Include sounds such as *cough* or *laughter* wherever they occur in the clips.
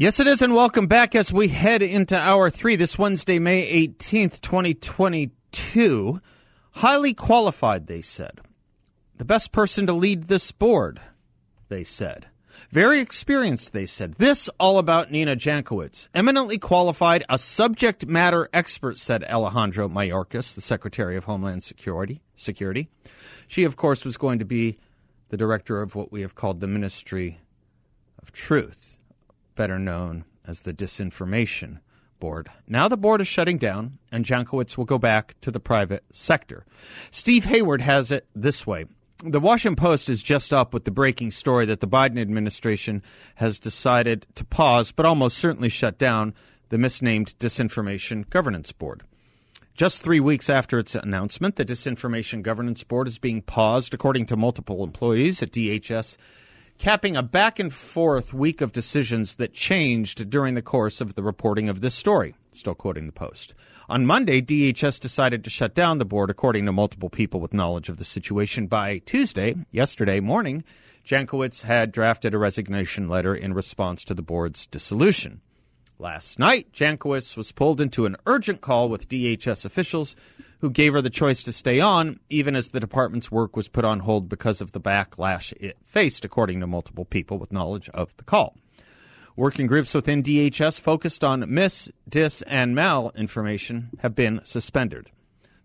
Yes, it is, and welcome back as we head into hour three this Wednesday, May 18th, 2022. Highly qualified, they said. The best person to lead this board, they said. Very experienced, they said. This all about Nina Jankowicz. Eminently qualified, a subject matter expert, said Alejandro Mayorkas, the Secretary of Homeland Security. Security. She, of course, was going to be the director of what we have called the Ministry of Truth better known as the Disinformation Board. Now the board is shutting down, and Jankowicz will go back to the private sector. Steve Hayward has it this way. The Washington Post is just up with the breaking story that the Biden administration has decided to pause, but almost certainly shut down, the misnamed Disinformation Governance Board. Just three weeks after its announcement, the Disinformation Governance Board is being paused, according to multiple employees at DHS capping a back and forth week of decisions that changed during the course of the reporting of this story. Still quoting the Post. On Monday, DHS decided to shut down the board, according to multiple people with knowledge of the situation. By Tuesday, yesterday morning, Jankowicz had drafted a resignation letter in response to the board's dissolution. Last night, Jankowicz was pulled into an urgent call with DHS officials who gave her the choice to stay on, even as the department's work was put on hold because of the backlash it faced, according to multiple people with knowledge of the call. Working groups within DHS focused on mis, dis, and mal information have been suspended.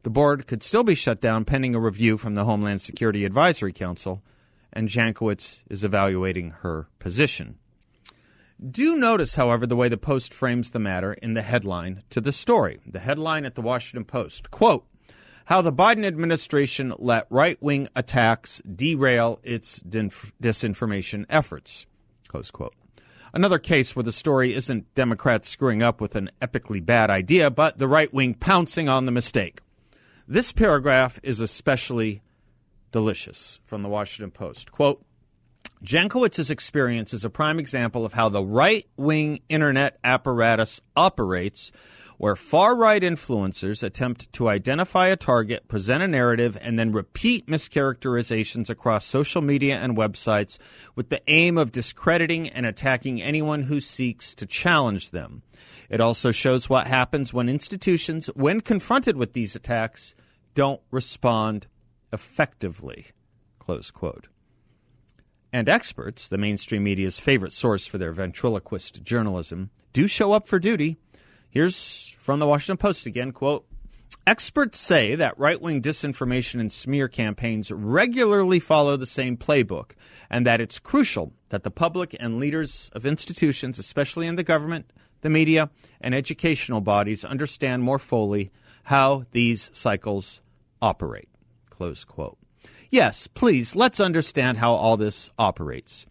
The board could still be shut down pending a review from the Homeland Security Advisory Council, and Jankowicz is evaluating her position. Do notice, however, the way the Post frames the matter in the headline to the story. The headline at the Washington Post quote, How the Biden administration let right wing attacks derail its disinformation efforts. Close quote. Another case where the story isn't Democrats screwing up with an epically bad idea, but the right wing pouncing on the mistake. This paragraph is especially delicious from the Washington Post. Quote, Jankowicz's experience is a prime example of how the right wing internet apparatus operates, where far right influencers attempt to identify a target, present a narrative, and then repeat mischaracterizations across social media and websites with the aim of discrediting and attacking anyone who seeks to challenge them. It also shows what happens when institutions, when confronted with these attacks, don't respond effectively. Close quote and experts, the mainstream media's favorite source for their ventriloquist journalism, do show up for duty. Here's from the Washington Post again, quote, Experts say that right wing disinformation and smear campaigns regularly follow the same playbook, and that it's crucial that the public and leaders of institutions, especially in the government, the media, and educational bodies, understand more fully how these cycles operate. Close quote. Yes, please, let's understand how all this operates.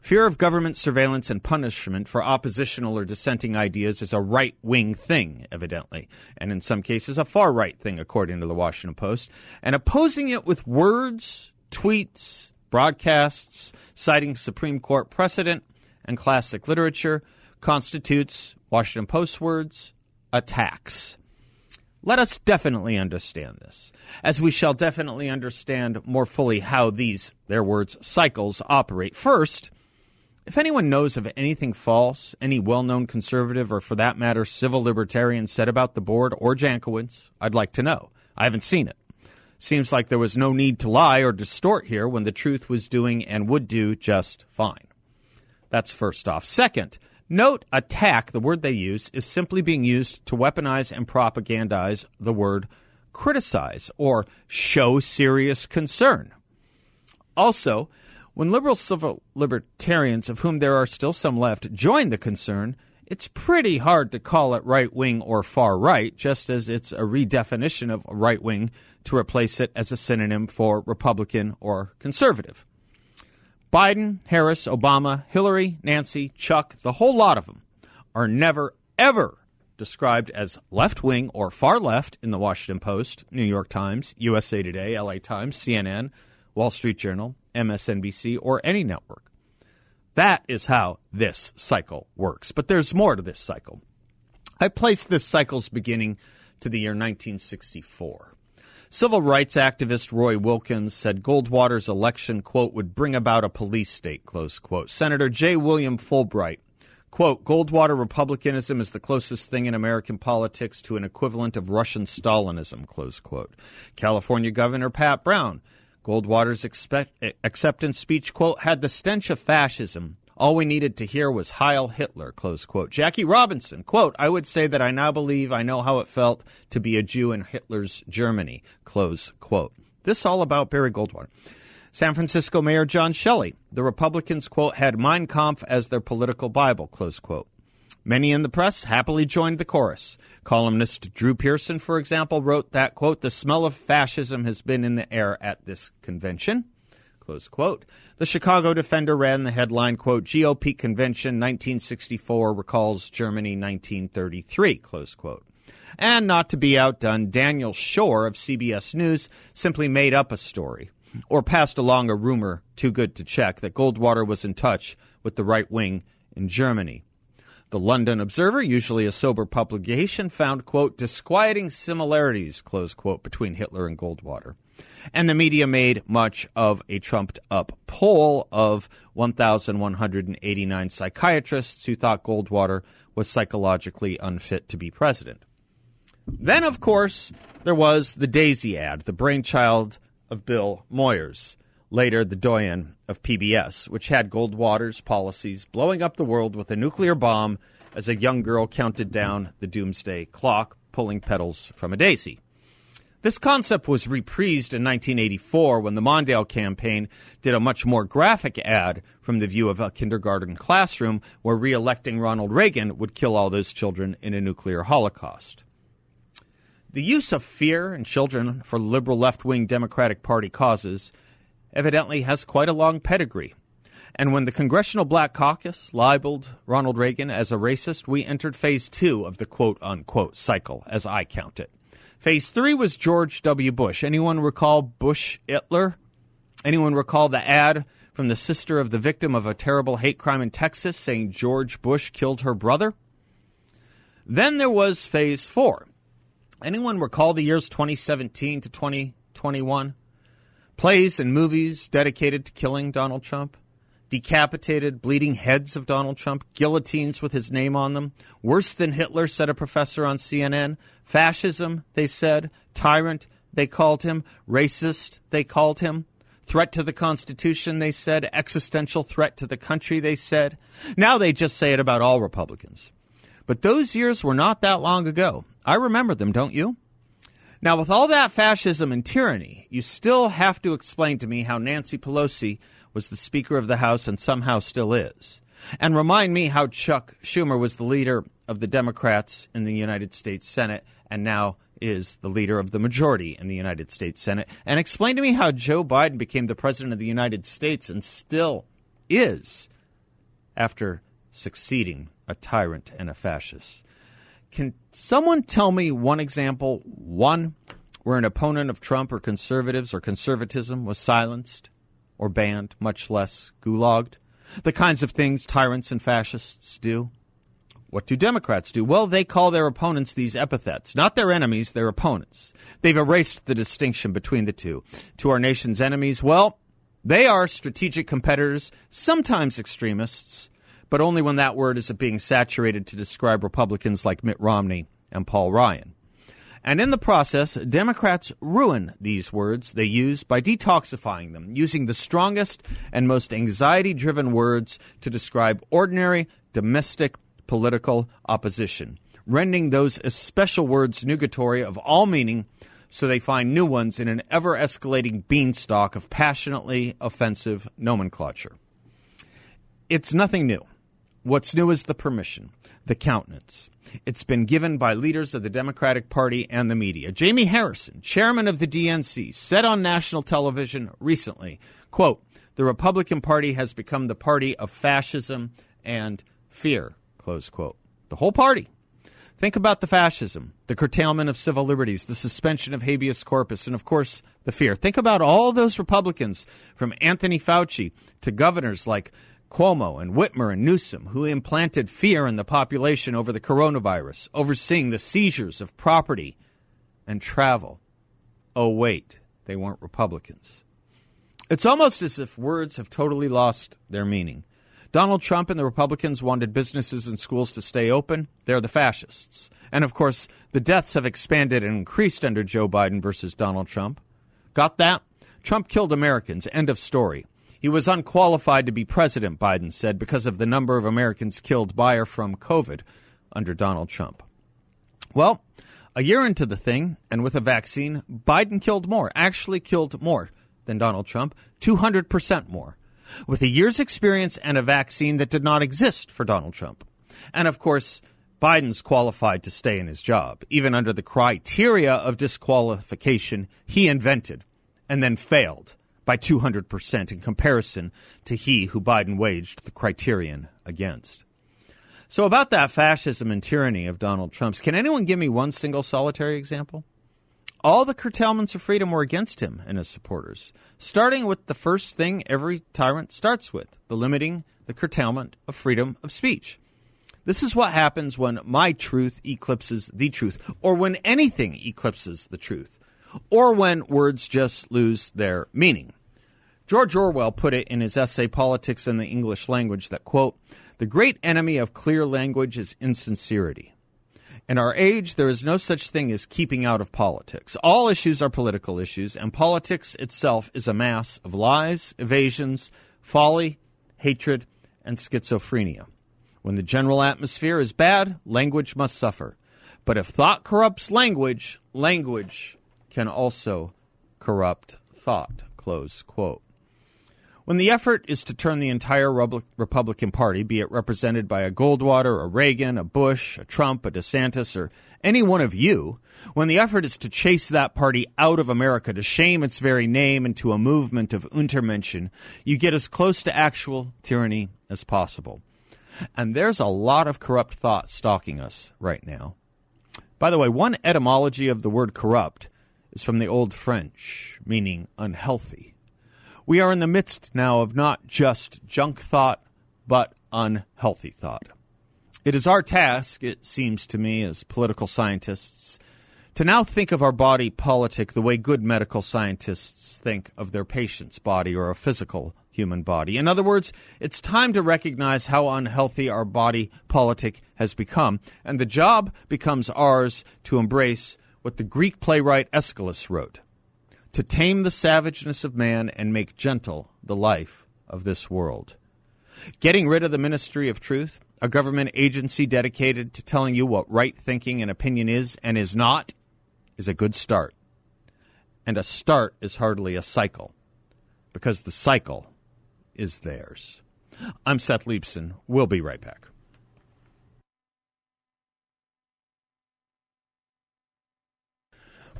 Fear of government surveillance and punishment for oppositional or dissenting ideas is a right wing thing, evidently, and in some cases a far right thing, according to the Washington Post. And opposing it with words, tweets, broadcasts, citing Supreme Court precedent and classic literature constitutes, Washington Post words, attacks. Let us definitely understand this, as we shall definitely understand more fully how these, their words, cycles operate. First, if anyone knows of anything false, any well known conservative or for that matter civil libertarian said about the board or Jankowicz, I'd like to know. I haven't seen it. Seems like there was no need to lie or distort here when the truth was doing and would do just fine. That's first off. Second, Note attack, the word they use, is simply being used to weaponize and propagandize the word criticize or show serious concern. Also, when liberal civil libertarians, of whom there are still some left, join the concern, it's pretty hard to call it right wing or far right, just as it's a redefinition of right wing to replace it as a synonym for Republican or conservative. Biden, Harris, Obama, Hillary, Nancy, Chuck, the whole lot of them are never, ever described as left wing or far left in the Washington Post, New York Times, USA Today, LA Times, CNN, Wall Street Journal, MSNBC, or any network. That is how this cycle works. But there's more to this cycle. I place this cycle's beginning to the year 1964. Civil rights activist Roy Wilkins said Goldwater's election, quote, would bring about a police state, close quote. Senator J. William Fulbright, quote, Goldwater republicanism is the closest thing in American politics to an equivalent of Russian Stalinism, close quote. California Governor Pat Brown, Goldwater's expect, acceptance speech, quote, had the stench of fascism all we needed to hear was Heil Hitler, close quote. Jackie Robinson, quote, I would say that I now believe I know how it felt to be a Jew in Hitler's Germany, close quote. This all about Barry Goldwater. San Francisco Mayor John Shelley, the Republicans, quote, had Mein Kampf as their political Bible, close quote. Many in the press happily joined the chorus. Columnist Drew Pearson, for example, wrote that, quote, the smell of fascism has been in the air at this convention. Close quote. The Chicago Defender ran the headline, quote, GOP Convention 1964 recalls Germany 1933, close quote. And not to be outdone, Daniel Schorr of CBS News simply made up a story or passed along a rumor too good to check that Goldwater was in touch with the right wing in Germany. The London Observer, usually a sober publication, found, quote, disquieting similarities, close quote, between Hitler and Goldwater. And the media made much of a trumped up poll of 1,189 psychiatrists who thought Goldwater was psychologically unfit to be president. Then, of course, there was the Daisy ad, the brainchild of Bill Moyers, later the doyen of PBS, which had Goldwater's policies blowing up the world with a nuclear bomb as a young girl counted down the doomsday clock, pulling petals from a daisy. This concept was reprised in 1984 when the Mondale campaign did a much more graphic ad from the view of a kindergarten classroom where re-electing Ronald Reagan would kill all those children in a nuclear holocaust. The use of fear in children for liberal left wing Democratic Party causes evidently has quite a long pedigree. And when the Congressional Black Caucus libeled Ronald Reagan as a racist, we entered phase two of the quote unquote cycle, as I count it. Phase three was George W. Bush. Anyone recall Bush Hitler? Anyone recall the ad from the sister of the victim of a terrible hate crime in Texas saying George Bush killed her brother? Then there was phase four. Anyone recall the years 2017 to 2021? Plays and movies dedicated to killing Donald Trump? Decapitated, bleeding heads of Donald Trump, guillotines with his name on them. Worse than Hitler, said a professor on CNN. Fascism, they said. Tyrant, they called him. Racist, they called him. Threat to the Constitution, they said. Existential threat to the country, they said. Now they just say it about all Republicans. But those years were not that long ago. I remember them, don't you? Now, with all that fascism and tyranny, you still have to explain to me how Nancy Pelosi was the Speaker of the House and somehow still is. And remind me how Chuck Schumer was the leader of the Democrats in the United States Senate and now is the leader of the majority in the United States Senate. And explain to me how Joe Biden became the President of the United States and still is after succeeding a tyrant and a fascist. Can someone tell me one example, one, where an opponent of Trump or conservatives or conservatism was silenced? Or banned, much less gulagged. The kinds of things tyrants and fascists do. What do Democrats do? Well, they call their opponents these epithets. Not their enemies, their opponents. They've erased the distinction between the two. To our nation's enemies, well, they are strategic competitors, sometimes extremists, but only when that word is being saturated to describe Republicans like Mitt Romney and Paul Ryan. And in the process, Democrats ruin these words they use by detoxifying them, using the strongest and most anxiety driven words to describe ordinary domestic political opposition, rendering those special words nugatory of all meaning so they find new ones in an ever escalating beanstalk of passionately offensive nomenclature. It's nothing new. What's new is the permission, the countenance. It's been given by leaders of the Democratic Party and the media. Jamie Harrison, chairman of the DNC, said on national television recently, quote, the Republican Party has become the party of fascism and fear. Close quote. The whole party. Think about the fascism, the curtailment of civil liberties, the suspension of habeas corpus, and of course, the fear. Think about all those Republicans, from Anthony Fauci to governors like Cuomo and Whitmer and Newsom, who implanted fear in the population over the coronavirus, overseeing the seizures of property and travel. Oh, wait, they weren't Republicans. It's almost as if words have totally lost their meaning. Donald Trump and the Republicans wanted businesses and schools to stay open. They're the fascists. And of course, the deaths have expanded and increased under Joe Biden versus Donald Trump. Got that? Trump killed Americans. End of story. He was unqualified to be president, Biden said, because of the number of Americans killed by or from COVID under Donald Trump. Well, a year into the thing, and with a vaccine, Biden killed more, actually killed more than Donald Trump, 200% more with a year's experience and a vaccine that did not exist for Donald Trump. And of course, Biden's qualified to stay in his job, even under the criteria of disqualification he invented and then failed by 200% in comparison to he who Biden waged the criterion against. So, about that fascism and tyranny of Donald Trump's, can anyone give me one single solitary example? All the curtailments of freedom were against him and his supporters, starting with the first thing every tyrant starts with the limiting the curtailment of freedom of speech. This is what happens when my truth eclipses the truth, or when anything eclipses the truth, or when words just lose their meaning. George Orwell put it in his essay Politics in the English Language that, quote, the great enemy of clear language is insincerity. In our age, there is no such thing as keeping out of politics. All issues are political issues, and politics itself is a mass of lies, evasions, folly, hatred, and schizophrenia. When the general atmosphere is bad, language must suffer. But if thought corrupts language, language can also corrupt thought. Close quote. When the effort is to turn the entire Republican Party, be it represented by a Goldwater, a Reagan, a Bush, a Trump, a DeSantis, or any one of you, when the effort is to chase that party out of America, to shame its very name into a movement of Untermenschen, you get as close to actual tyranny as possible. And there's a lot of corrupt thought stalking us right now. By the way, one etymology of the word corrupt is from the Old French, meaning unhealthy. We are in the midst now of not just junk thought, but unhealthy thought. It is our task, it seems to me, as political scientists, to now think of our body politic the way good medical scientists think of their patient's body or a physical human body. In other words, it's time to recognize how unhealthy our body politic has become, and the job becomes ours to embrace what the Greek playwright Aeschylus wrote to tame the savageness of man and make gentle the life of this world. Getting rid of the Ministry of Truth, a government agency dedicated to telling you what right thinking and opinion is and is not, is a good start. And a start is hardly a cycle, because the cycle is theirs. I'm Seth Leibsohn. We'll be right back.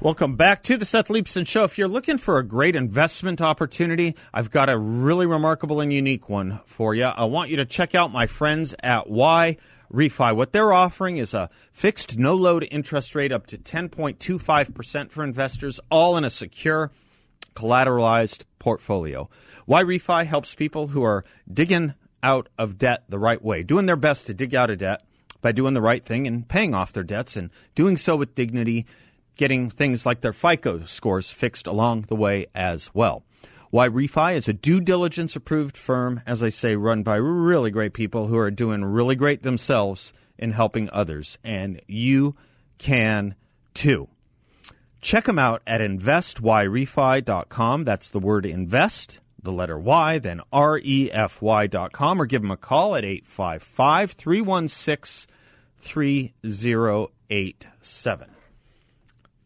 Welcome back to the Seth Leibsohn Show. If you're looking for a great investment opportunity, I've got a really remarkable and unique one for you. I want you to check out my friends at Y Refi. What they're offering is a fixed no load interest rate up to 10.25% for investors, all in a secure, collateralized portfolio. Y Refi helps people who are digging out of debt the right way, doing their best to dig out of debt by doing the right thing and paying off their debts and doing so with dignity getting things like their FICO scores fixed along the way as well. Y Refi is a due diligence approved firm, as I say, run by really great people who are doing really great themselves in helping others. And you can too. Check them out at investyrefi.com. That's the word invest, the letter Y, then R E F Y.com, or give them a call at 855 316 3087.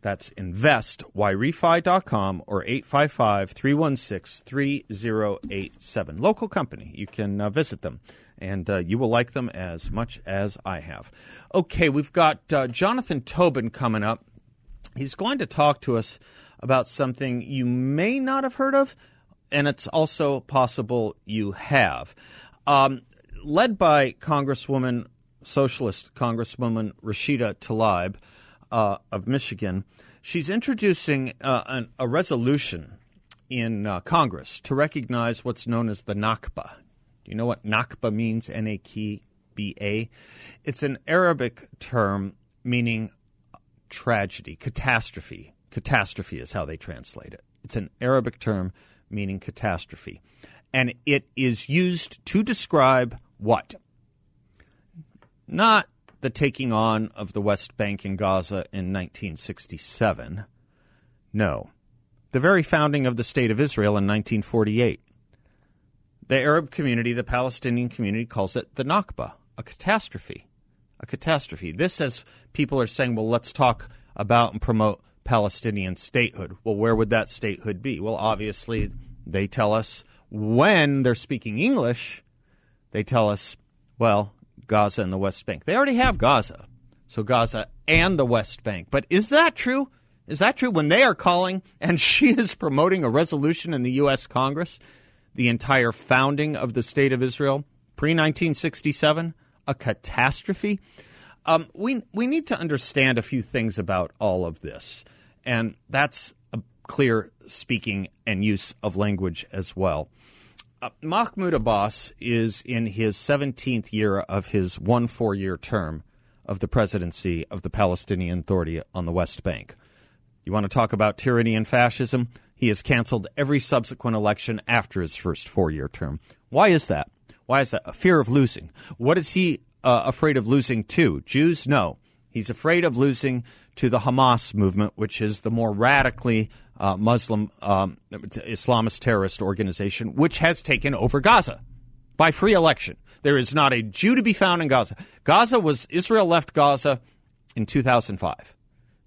That's investyrefi.com or 855 316 3087. Local company. You can uh, visit them and uh, you will like them as much as I have. Okay, we've got uh, Jonathan Tobin coming up. He's going to talk to us about something you may not have heard of, and it's also possible you have. Um, led by Congresswoman, Socialist Congresswoman Rashida Tlaib uh, of Michigan, she's introducing uh, an, a resolution in uh, Congress to recognize what's known as the Nakba. Do you know what Nakba means? N A K B A. It's an Arabic term meaning tragedy, catastrophe. Catastrophe is how they translate it. It's an Arabic term meaning catastrophe. And it is used to describe what? Not the taking on of the West Bank and Gaza in 1967. No. The very founding of the State of Israel in 1948. The Arab community, the Palestinian community, calls it the Nakba, a catastrophe. A catastrophe. This, as people are saying, well, let's talk about and promote Palestinian statehood. Well, where would that statehood be? Well, obviously, they tell us when they're speaking English, they tell us, well, Gaza and the West Bank. They already have Gaza. So Gaza and the West Bank. But is that true? Is that true when they are calling and *laughs* she is promoting a resolution in the U.S. Congress, the entire founding of the State of Israel pre 1967, a catastrophe? Um, we we need to understand a few things about all of this, and that's a clear speaking and use of language as well. Uh, Mahmoud Abbas is in his 17th year of his one four year term of the presidency of the Palestinian Authority on the West Bank. You want to talk about tyranny and fascism? He has canceled every subsequent election after his first four year term. Why is that? Why is that? A fear of losing. What is he uh, afraid of losing to? Jews? No. He's afraid of losing to the Hamas movement, which is the more radically uh, Muslim um, Islamist terrorist organization, which has taken over Gaza by free election. There is not a Jew to be found in Gaza. Gaza was, Israel left Gaza in 2005.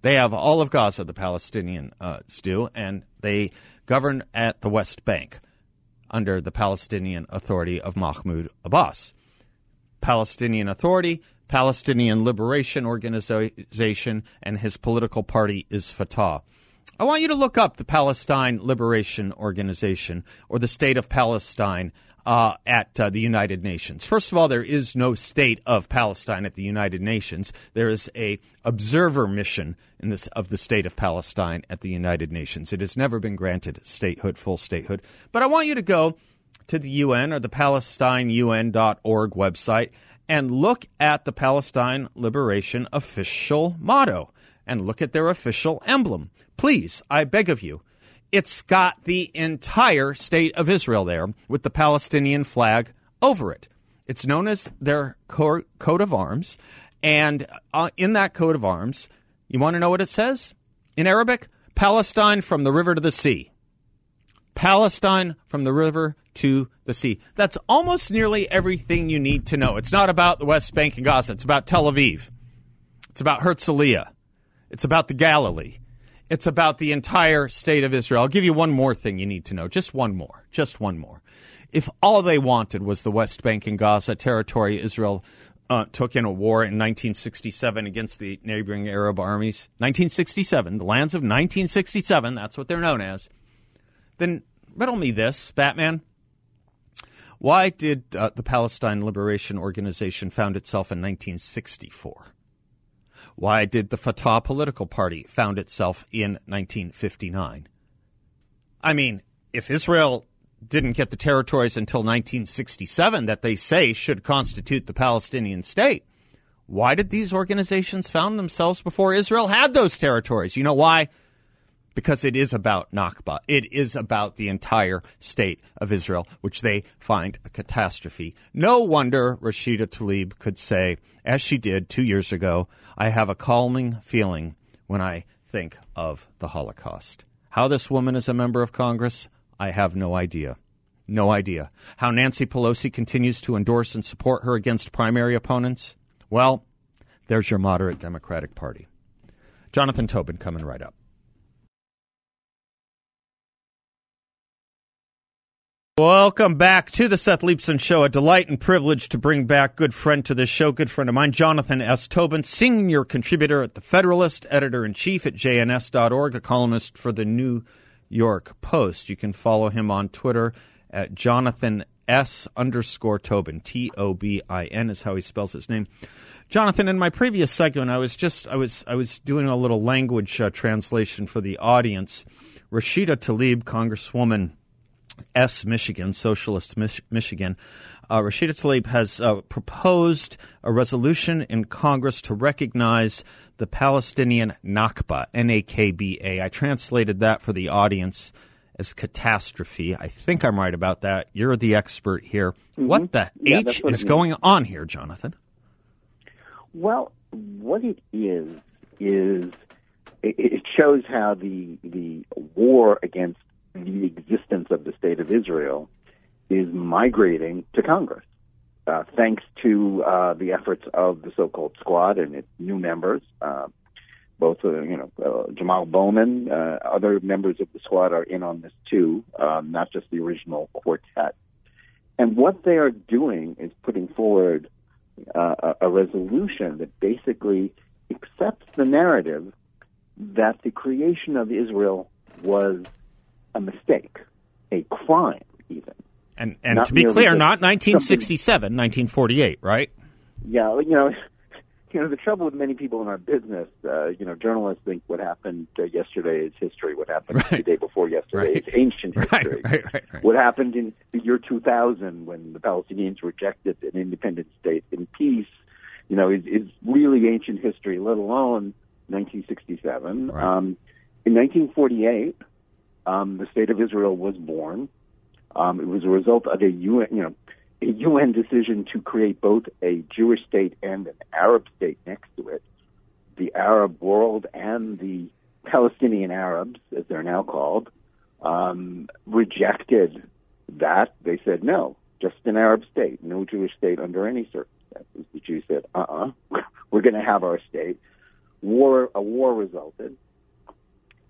They have all of Gaza, the Palestinians uh, do, and they govern at the West Bank under the Palestinian Authority of Mahmoud Abbas. Palestinian Authority, Palestinian Liberation Organization, and his political party is Fatah. I want you to look up the Palestine Liberation Organization or the State of Palestine uh, at uh, the United Nations. First of all, there is no state of Palestine at the United Nations. There is a observer mission this of the state of Palestine at the United Nations. It has never been granted statehood, full statehood. But I want you to go to the UN or the PalestineUN.org website and look at the Palestine Liberation official motto and look at their official emblem. Please, I beg of you. It's got the entire state of Israel there with the Palestinian flag over it. It's known as their coat of arms. And uh, in that coat of arms, you want to know what it says? In Arabic, Palestine from the river to the sea. Palestine from the river to the sea. That's almost nearly everything you need to know. It's not about the West Bank and Gaza. It's about Tel Aviv. It's about Herzliya. It's about the Galilee. It's about the entire state of Israel. I'll give you one more thing you need to know. Just one more. Just one more. If all they wanted was the West Bank and Gaza territory Israel uh, took in a war in 1967 against the neighboring Arab armies, 1967, the lands of 1967, that's what they're known as, then riddle me this, Batman. Why did uh, the Palestine Liberation Organization found itself in 1964? Why did the Fatah political party found itself in 1959? I mean, if Israel didn't get the territories until 1967 that they say should constitute the Palestinian state, why did these organizations found themselves before Israel had those territories? You know why? Because it is about Nakba. It is about the entire state of Israel, which they find a catastrophe. No wonder Rashida Tlaib could say, as she did two years ago, I have a calming feeling when I think of the Holocaust. How this woman is a member of Congress, I have no idea. No idea. How Nancy Pelosi continues to endorse and support her against primary opponents? Well, there's your moderate Democratic Party. Jonathan Tobin coming right up. Welcome back to the Seth Leibsohn Show. A delight and privilege to bring back good friend to this show, good friend of mine, Jonathan S. Tobin, senior contributor at The Federalist, editor in chief at jns.org, a columnist for the New York Post. You can follow him on Twitter at Jonathan S underscore Tobin. T O B I N is how he spells his name. Jonathan, in my previous segment, I was just I was I was doing a little language uh, translation for the audience. Rashida Tlaib, Congresswoman S. Michigan, Socialist Mich- Michigan. Uh, Rashida Tlaib has uh, proposed a resolution in Congress to recognize the Palestinian Nakba, N A K B A. I translated that for the audience as catastrophe. I think I'm right about that. You're the expert here. Mm-hmm. What the yeah, H what is going on here, Jonathan? Well, what it is is it shows how the the war against the existence of the state of Israel is migrating to Congress, uh, thanks to uh, the efforts of the so-called Squad and its new members. Uh, both, uh, you know, uh, Jamal Bowman, uh, other members of the Squad are in on this too, um, not just the original quartet. And what they are doing is putting forward a, a resolution that basically accepts the narrative that the creation of Israel was a mistake, a crime, even. And and not to be clear, not 1967, 1948, right? Yeah, you know, *laughs* you know the trouble with many people in our business, uh, you know, journalists think what happened uh, yesterday is history. What happened right. the day before yesterday right. is ancient *laughs* history. Right, What happened in the year 2000 when the Palestinians rejected an independent state in peace, you know, is, is really ancient history. Let alone 1967. Right. Um, in 1948, um, the state of Israel was born. Um, it was a result of a UN, you know, a UN decision to create both a Jewish state and an Arab state next to it. The Arab world and the Palestinian Arabs, as they're now called, um, rejected that. They said no, just an Arab state, no Jewish state under any circumstances. The Jews said, "Uh-uh, *laughs* we're going to have our state." War, a war resulted,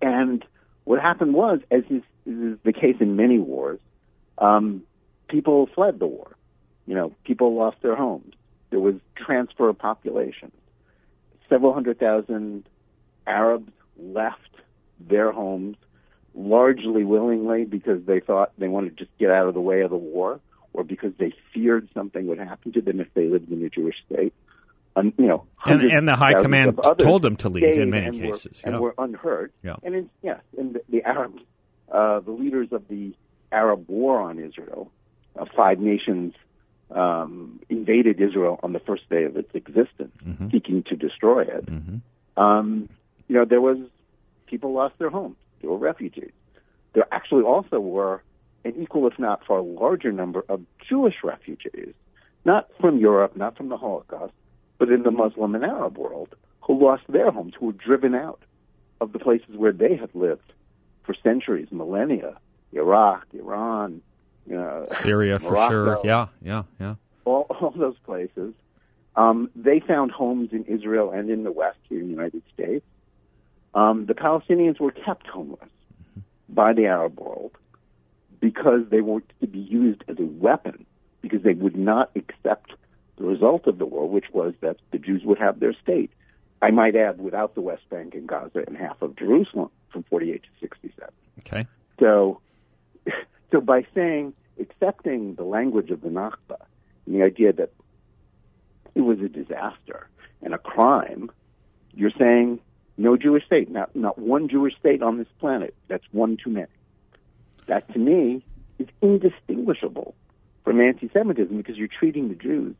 and what happened was, as is, is the case in many wars, um, people fled the war. You know, people lost their homes. There was transfer of population. Several hundred thousand Arabs left their homes largely willingly because they thought they wanted to just get out of the way of the war or because they feared something would happen to them if they lived in a Jewish state you know, and, and the high command told them to leave in many and cases, were, and were unheard. Yeah. And in, yes, and the, the Arabs, uh, the leaders of the Arab War on Israel, uh, five nations um, invaded Israel on the first day of its existence, mm-hmm. seeking to destroy it. Mm-hmm. Um, you know, there was people lost their homes. There were refugees. There actually also were an equal, if not far larger, number of Jewish refugees, not from Europe, not from the Holocaust, but in the Muslim and Arab world who lost their homes, who were driven out of the places where they had lived for centuries, millennia, Iraq, Iran, you know, Syria Morocco, for sure. Yeah, yeah, yeah. All, all those places. Um, they found homes in Israel and in the West here in the United States. Um, the Palestinians were kept homeless by the Arab world because they were to be used as a weapon because they would not accept the result of the war, which was that the Jews would have their state. I might add, without the West Bank and Gaza and half of Jerusalem from 48 to 67. Okay. So, *laughs* so by saying, accepting the language of the Nakba, and the idea that it was a disaster and a crime, you're saying no Jewish state, not, not one Jewish state on this planet. That's one too many. That to me is indistinguishable from anti Semitism because you're treating the Jews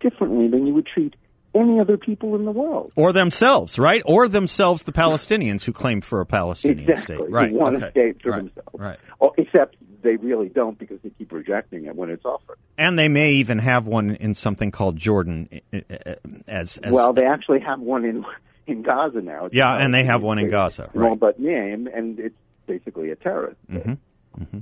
differently than you would treat any other people in the world. Or themselves, right? Or themselves, the Palestinians who claim for a Palestinian exactly. state. Right. Who want okay. a state for right. themselves. Right. Oh, except they really don't because they keep rejecting it when it's offered. And they may even have one in something called Jordan as, as Well, they actually have one in *laughs* in Gaza now. It's yeah, and they have one in Gaza. Right. but name, and it's basically a terrorist. Mm-hmm. Mm-hmm.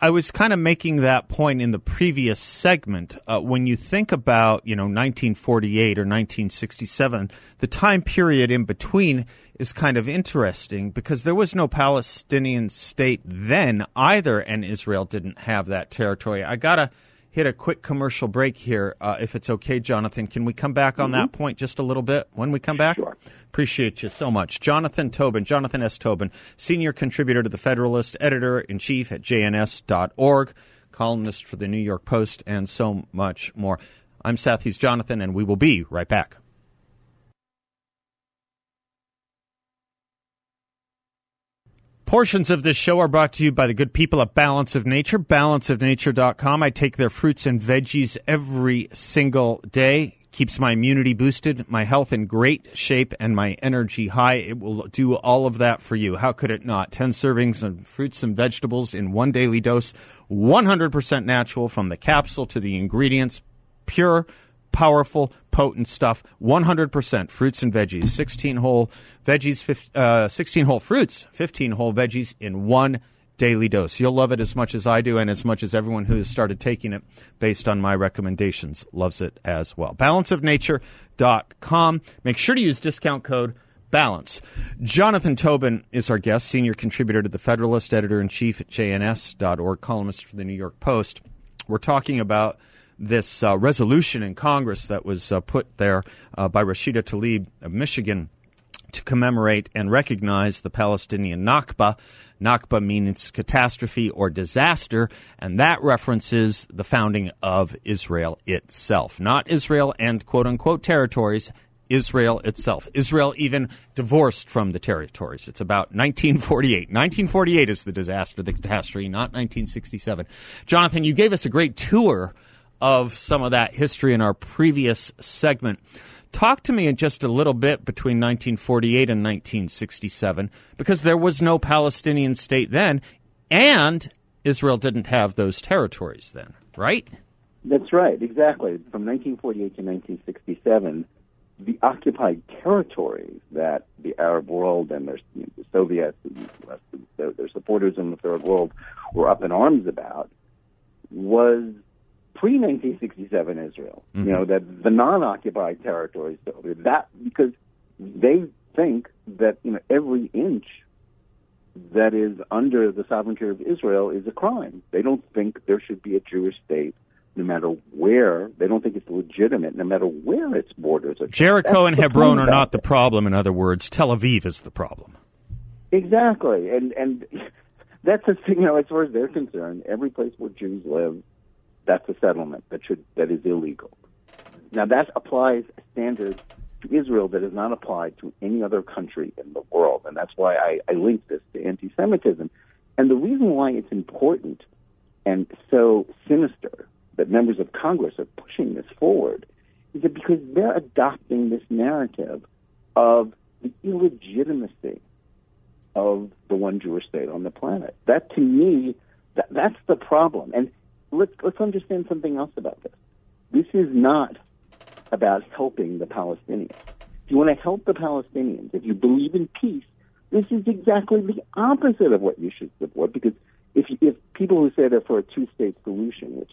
I was kind of making that point in the previous segment. Uh, when you think about, you know, 1948 or 1967, the time period in between is kind of interesting because there was no Palestinian state then either, and Israel didn't have that territory. I got to hit a quick commercial break here, uh, if it's okay, Jonathan. Can we come back on mm-hmm. that point just a little bit when we come back? Sure. Appreciate you so much. Jonathan Tobin, Jonathan S. Tobin, senior contributor to the Federalist, editor in chief at jns.org, columnist for the New York Post, and so much more. I'm Seth, he's Jonathan, and we will be right back. Portions of this show are brought to you by the good people at Balance of Nature, balanceofnature.com. I take their fruits and veggies every single day. Keeps my immunity boosted, my health in great shape, and my energy high. It will do all of that for you. How could it not? 10 servings of fruits and vegetables in one daily dose, 100% natural from the capsule to the ingredients, pure powerful, potent stuff. 100% fruits and veggies, 16 whole veggies, uh, 16 whole fruits, 15 whole veggies in one daily dose. You'll love it as much as I do, and as much as everyone who has started taking it based on my recommendations loves it as well. Balanceofnature.com. Make sure to use discount code balance. Jonathan Tobin is our guest, senior contributor to the Federalist, editor in chief at jns.org, columnist for the New York Post. We're talking about this uh, resolution in Congress that was uh, put there uh, by Rashida Tlaib of Michigan to commemorate and recognize the Palestinian Nakba. Nakba means catastrophe or disaster, and that references the founding of Israel itself, not Israel and quote unquote territories. Israel itself. Israel even divorced from the territories. It's about 1948. 1948 is the disaster, the catastrophe, not 1967. Jonathan, you gave us a great tour of some of that history in our previous segment. Talk to me in just a little bit between 1948 and 1967, because there was no Palestinian state then, and Israel didn't have those territories then, right? That's right, exactly. From 1948 to 1967, the occupied territories that the Arab world and their, you know, the Soviets and their, their supporters in the Third World were up in arms about was pre 1967 Israel. Mm-hmm. You know that the non-occupied territories, that because they think that you know every inch that is under the sovereignty of Israel is a crime. They don't think there should be a Jewish state, no matter where. They don't think it's legitimate, no matter where its borders are. Jericho That's and Hebron are not the problem. In other words, Tel Aviv is the problem. Exactly, and and *laughs* that's the thing. You know, as far as they're concerned, every place where Jews live that's a settlement that should that is illegal. Now that applies a standard to Israel that is not applied to any other country in the world, and that's why I, I link this to anti-Semitism. And the reason why it's important and so sinister that members of Congress are pushing this forward is that because they're adopting this narrative of the illegitimacy of the one Jewish state on the planet. That to me, that, that's the problem. And let's let's understand something else about this. This is not about helping the Palestinians. If you want to help the Palestinians, if you believe in peace, this is exactly the opposite of what you should support. Because if if people who say they're for a two-state solution, which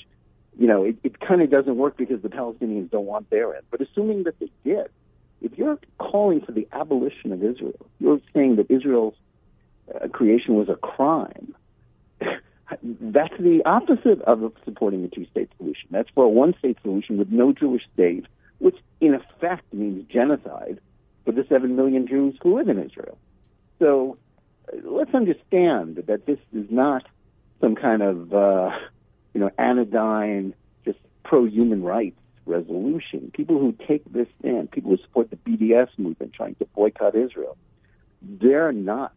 you know it, it kind of doesn't work because the Palestinians don't want their end, but assuming that they did, if you're calling for the abolition of Israel, you're saying that Israel's uh, creation was a crime that's the opposite of supporting a two-state solution. That's for a one-state solution with no Jewish state, which in effect means genocide for the seven million Jews who live in Israel. So uh, let's understand that this is not some kind of uh, you know anodyne, just pro-human rights resolution. People who take this stand, people who support the BDS movement, trying to boycott Israel, they're not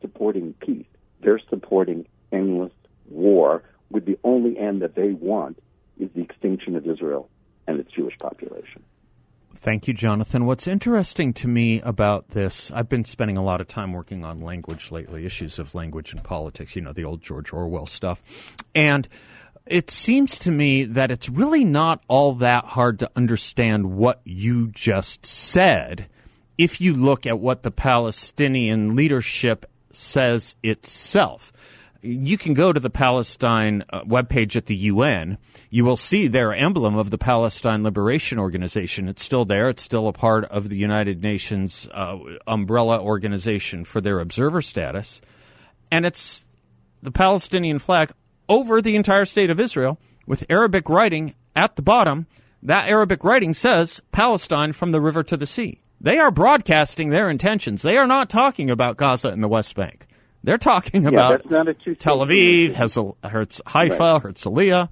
supporting peace. They're supporting endless war with the only end that they want is the extinction of Israel and its Jewish population. Thank you, Jonathan. What's interesting to me about this, I've been spending a lot of time working on language lately, issues of language and politics, you know, the old George Orwell stuff. And it seems to me that it's really not all that hard to understand what you just said if you look at what the Palestinian leadership says itself you can go to the Palestine uh, webpage at the UN. You will see their emblem of the Palestine Liberation Organization. It's still there. It's still a part of the United Nations uh, umbrella organization for their observer status. And it's the Palestinian flag over the entire state of Israel with Arabic writing at the bottom. That Arabic writing says Palestine from the river to the sea. They are broadcasting their intentions. They are not talking about Gaza and the West Bank. They're talking about yeah, Tel Aviv, Herzl, Herz, Haifa, right. Herzliya.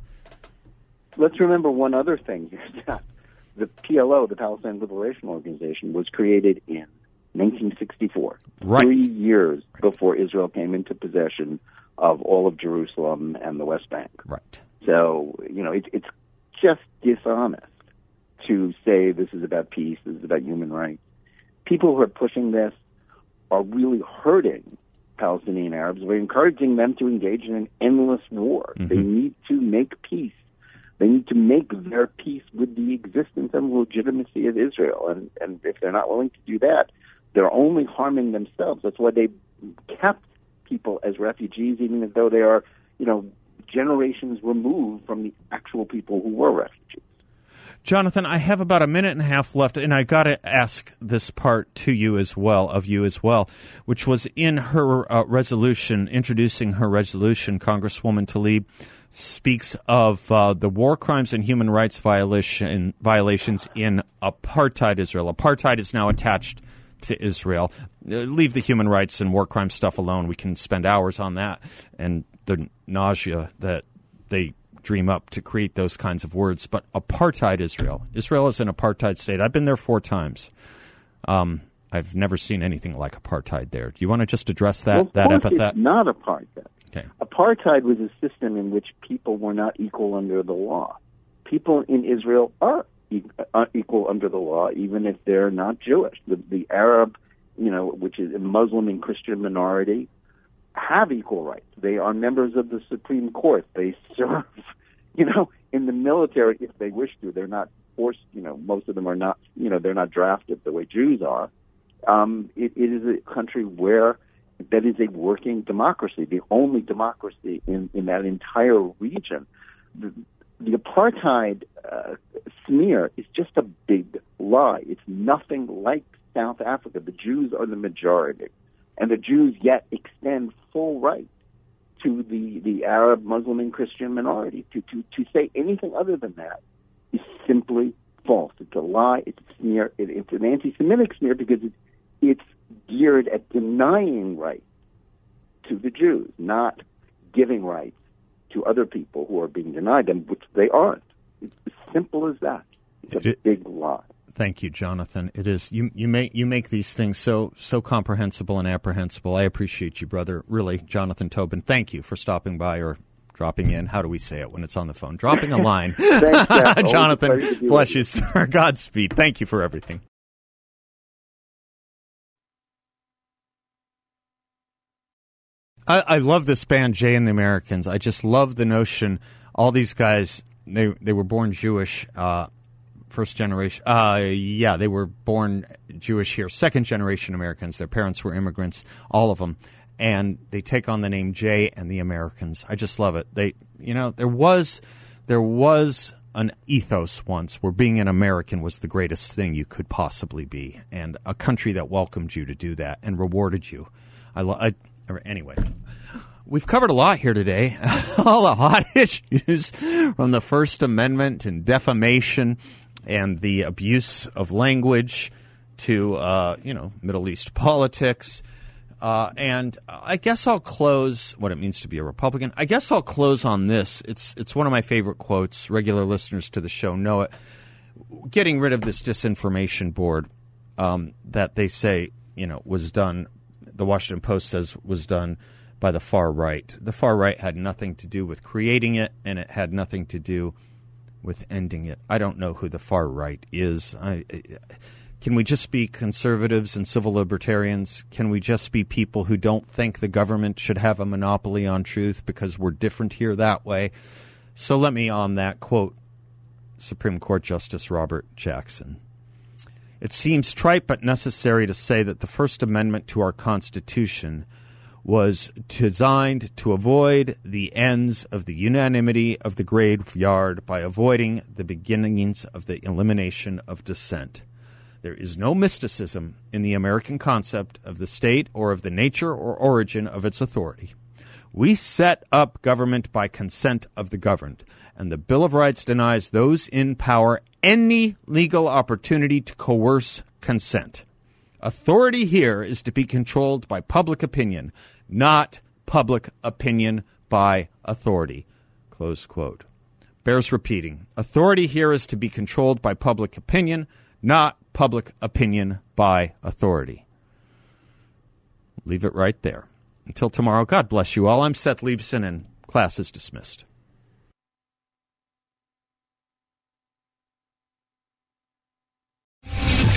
Let's remember one other thing. *laughs* the PLO, the Palestine Liberation Organization, was created in 1964, right. three years before Israel came into possession of all of Jerusalem and the West Bank. Right. So, you know, it, it's just dishonest to say this is about peace, this is about human rights. People who are pushing this are really hurting Palestinian Arabs. We're encouraging them to engage in an endless war. Mm-hmm. They need to make peace. They need to make their peace with the existence and legitimacy of Israel. And, and if they're not willing to do that, they're only harming themselves. That's why they kept people as refugees, even though they are, you know, generations removed from the actual people who were refugees. Jonathan, I have about a minute and a half left, and I got to ask this part to you as well, of you as well, which was in her uh, resolution, introducing her resolution, Congresswoman Tlaib speaks of uh, the war crimes and human rights violation, violations in apartheid Israel. Apartheid is now attached to Israel. Uh, leave the human rights and war crime stuff alone. We can spend hours on that and the nausea that they dream up to create those kinds of words. But apartheid Israel. Israel is an apartheid state. I've been there four times. Um, I've never seen anything like apartheid there. Do you want to just address that well, that epithet? It's not apartheid. Okay. Apartheid was a system in which people were not equal under the law. People in Israel are uh, equal under the law, even if they're not Jewish. The, the Arab, you know, which is a Muslim and Christian minority, have equal rights. They are members of the Supreme Court. They *laughs* serve, you know, in the military if they wish to. They're not forced. You know, most of them are not. You know, they're not drafted the way Jews are. Um, it, it is a country where that is a working democracy, the only democracy in, in that entire region. The, the apartheid uh, smear is just a big lie. It's nothing like South Africa. The Jews are the majority, and the Jews yet extend full rights to the, the Arab, Muslim, and Christian minority. To, to, to say anything other than that is simply false. It's a lie. It's a smear. It, it's an anti-Semitic smear because it's, it's geared at denying rights to the Jews, not giving rights to other people who are being denied them, which they aren't. It's as simple as that. It's a it, big lie. Thank you, Jonathan. It is you. You make you make these things so so comprehensible and apprehensible. I appreciate you, brother. Really, Jonathan Tobin. Thank you for stopping by or dropping in. How do we say it when it's on the phone? Dropping a *laughs* line. Thanks, *laughs* Jonathan, bless you, sir. *laughs* Godspeed. Thank you for everything. I, I love this band, Jay and the Americans. I just love the notion. All these guys, they they were born Jewish, uh, first generation. Uh, yeah, they were born Jewish here, second generation Americans. Their parents were immigrants, all of them, and they take on the name Jay and the Americans. I just love it. They, you know, there was there was an ethos once where being an American was the greatest thing you could possibly be, and a country that welcomed you to do that and rewarded you. I, lo- I Anyway, we've covered a lot here today. *laughs* All the hot *laughs* issues from the First Amendment and defamation and the abuse of language to, uh, you know, Middle East *laughs* politics. Uh, and I guess I'll close what it means to be a Republican. I guess I'll close on this. It's it's one of my favorite quotes. Regular listeners to the show know it. Getting rid of this disinformation board um, that they say you know was done the Washington Post says was done by the far right. The far right had nothing to do with creating it, and it had nothing to do with ending it. I don't know who the far right is. I, can we just be conservatives and civil libertarians? Can we just be people who don't think the government should have a monopoly on truth because we're different here that way? So let me on that quote Supreme Court Justice Robert Jackson. It seems trite but necessary to say that the First Amendment to our Constitution was designed to avoid the ends of the unanimity of the graveyard by avoiding the beginnings of the elimination of dissent. There is no mysticism in the American concept of the state or of the nature or origin of its authority. We set up government by consent of the governed, and the Bill of Rights denies those in power any legal opportunity to coerce consent. Authority here is to be controlled by public opinion, not public opinion by authority. Close quote. Bears repeating. Authority here is to be controlled by public opinion, not public opinion by authority. Leave it right there. Until tomorrow, God bless you all. I'm Seth Leibsohn, and class is dismissed.